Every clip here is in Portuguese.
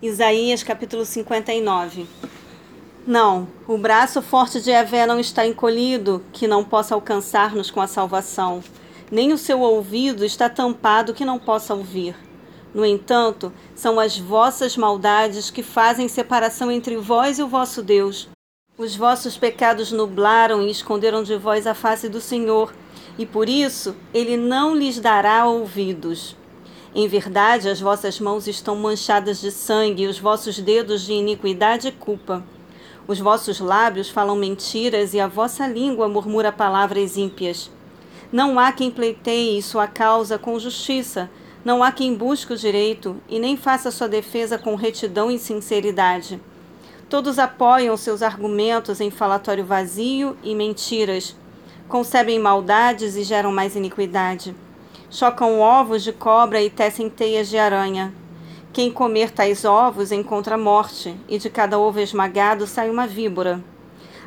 Isaías capítulo 59 Não, o braço forte de Evé não está encolhido, que não possa alcançar-nos com a salvação, nem o seu ouvido está tampado, que não possa ouvir. No entanto, são as vossas maldades que fazem separação entre vós e o vosso Deus. Os vossos pecados nublaram e esconderam de vós a face do Senhor, e por isso ele não lhes dará ouvidos. Em verdade, as vossas mãos estão manchadas de sangue e os vossos dedos de iniquidade e culpa. Os vossos lábios falam mentiras e a vossa língua murmura palavras ímpias. Não há quem pleiteie sua causa com justiça, não há quem busque o direito e nem faça sua defesa com retidão e sinceridade. Todos apoiam seus argumentos em falatório vazio e mentiras. Concebem maldades e geram mais iniquidade chocam ovos de cobra e tecem teias de aranha. Quem comer tais ovos encontra morte, e de cada ovo esmagado sai uma víbora.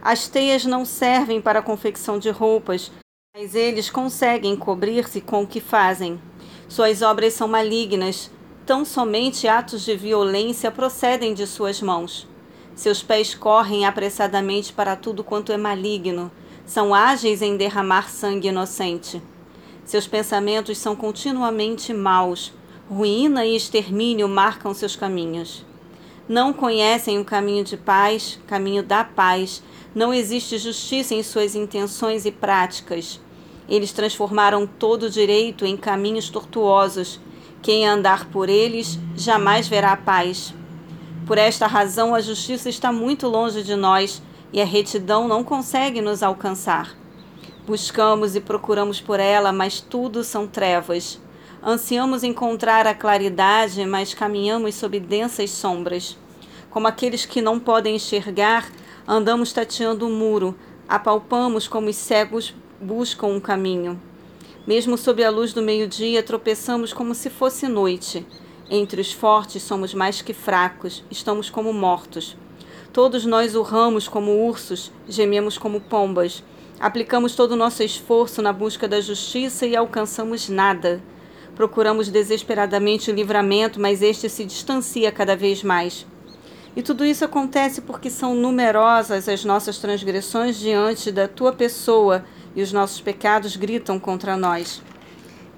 As teias não servem para a confecção de roupas, mas eles conseguem cobrir-se com o que fazem. Suas obras são malignas, tão somente atos de violência procedem de suas mãos. Seus pés correm apressadamente para tudo quanto é maligno, são ágeis em derramar sangue inocente. Seus pensamentos são continuamente maus. Ruína e extermínio marcam seus caminhos. Não conhecem o caminho de paz, caminho da paz. Não existe justiça em suas intenções e práticas. Eles transformaram todo o direito em caminhos tortuosos. Quem andar por eles jamais verá a paz. Por esta razão, a justiça está muito longe de nós e a retidão não consegue nos alcançar. Buscamos e procuramos por ela, mas tudo são trevas. Ansiamos encontrar a claridade, mas caminhamos sob densas sombras. Como aqueles que não podem enxergar, andamos tateando o muro, apalpamos como os cegos buscam um caminho. Mesmo sob a luz do meio-dia, tropeçamos como se fosse noite. Entre os fortes somos mais que fracos, estamos como mortos. Todos nós urramos como ursos, gememos como pombas. Aplicamos todo o nosso esforço na busca da justiça e alcançamos nada. Procuramos desesperadamente o livramento, mas este se distancia cada vez mais. E tudo isso acontece porque são numerosas as nossas transgressões diante da tua pessoa e os nossos pecados gritam contra nós.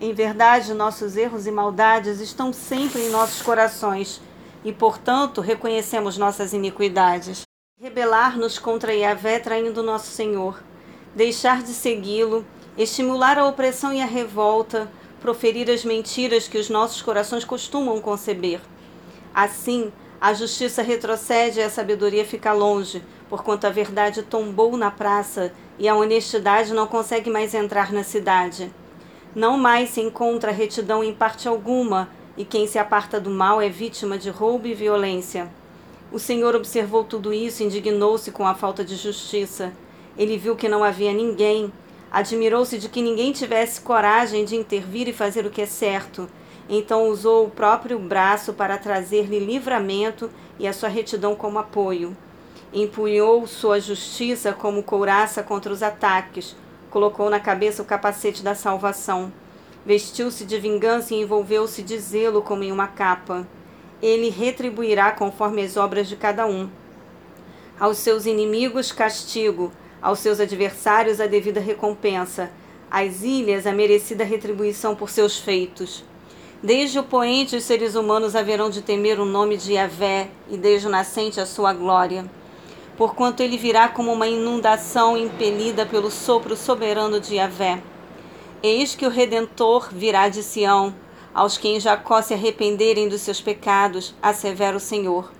Em verdade, nossos erros e maldades estão sempre em nossos corações e, portanto, reconhecemos nossas iniquidades. Rebelar-nos contra Yahvé traindo nosso Senhor deixar de segui-lo, estimular a opressão e a revolta, proferir as mentiras que os nossos corações costumam conceber. Assim, a justiça retrocede e a sabedoria fica longe, porquanto a verdade tombou na praça e a honestidade não consegue mais entrar na cidade. Não mais se encontra retidão em parte alguma, e quem se aparta do mal é vítima de roubo e violência. O Senhor observou tudo isso e indignou-se com a falta de justiça. Ele viu que não havia ninguém, admirou-se de que ninguém tivesse coragem de intervir e fazer o que é certo. Então usou o próprio braço para trazer-lhe livramento e a sua retidão como apoio. Empunhou sua justiça como couraça contra os ataques, colocou na cabeça o capacete da salvação. Vestiu-se de vingança e envolveu-se de zelo como em uma capa. Ele retribuirá conforme as obras de cada um. Aos seus inimigos, castigo aos seus adversários a devida recompensa, às ilhas a merecida retribuição por seus feitos. Desde o poente os seres humanos haverão de temer o nome de Yahvé, e desde o nascente a sua glória. Porquanto ele virá como uma inundação impelida pelo sopro soberano de Yahvé. Eis que o Redentor virá de Sião, aos que em Jacó se arrependerem dos seus pecados, assevera o Senhor.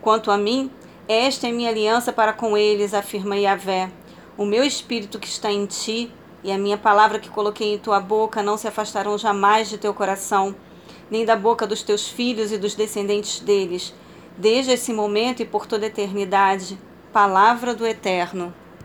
Quanto a mim, esta é minha aliança para com eles, afirma Yahvé. O meu espírito que está em ti e a minha palavra que coloquei em tua boca não se afastarão jamais de teu coração, nem da boca dos teus filhos e dos descendentes deles, desde esse momento e por toda a eternidade. Palavra do Eterno.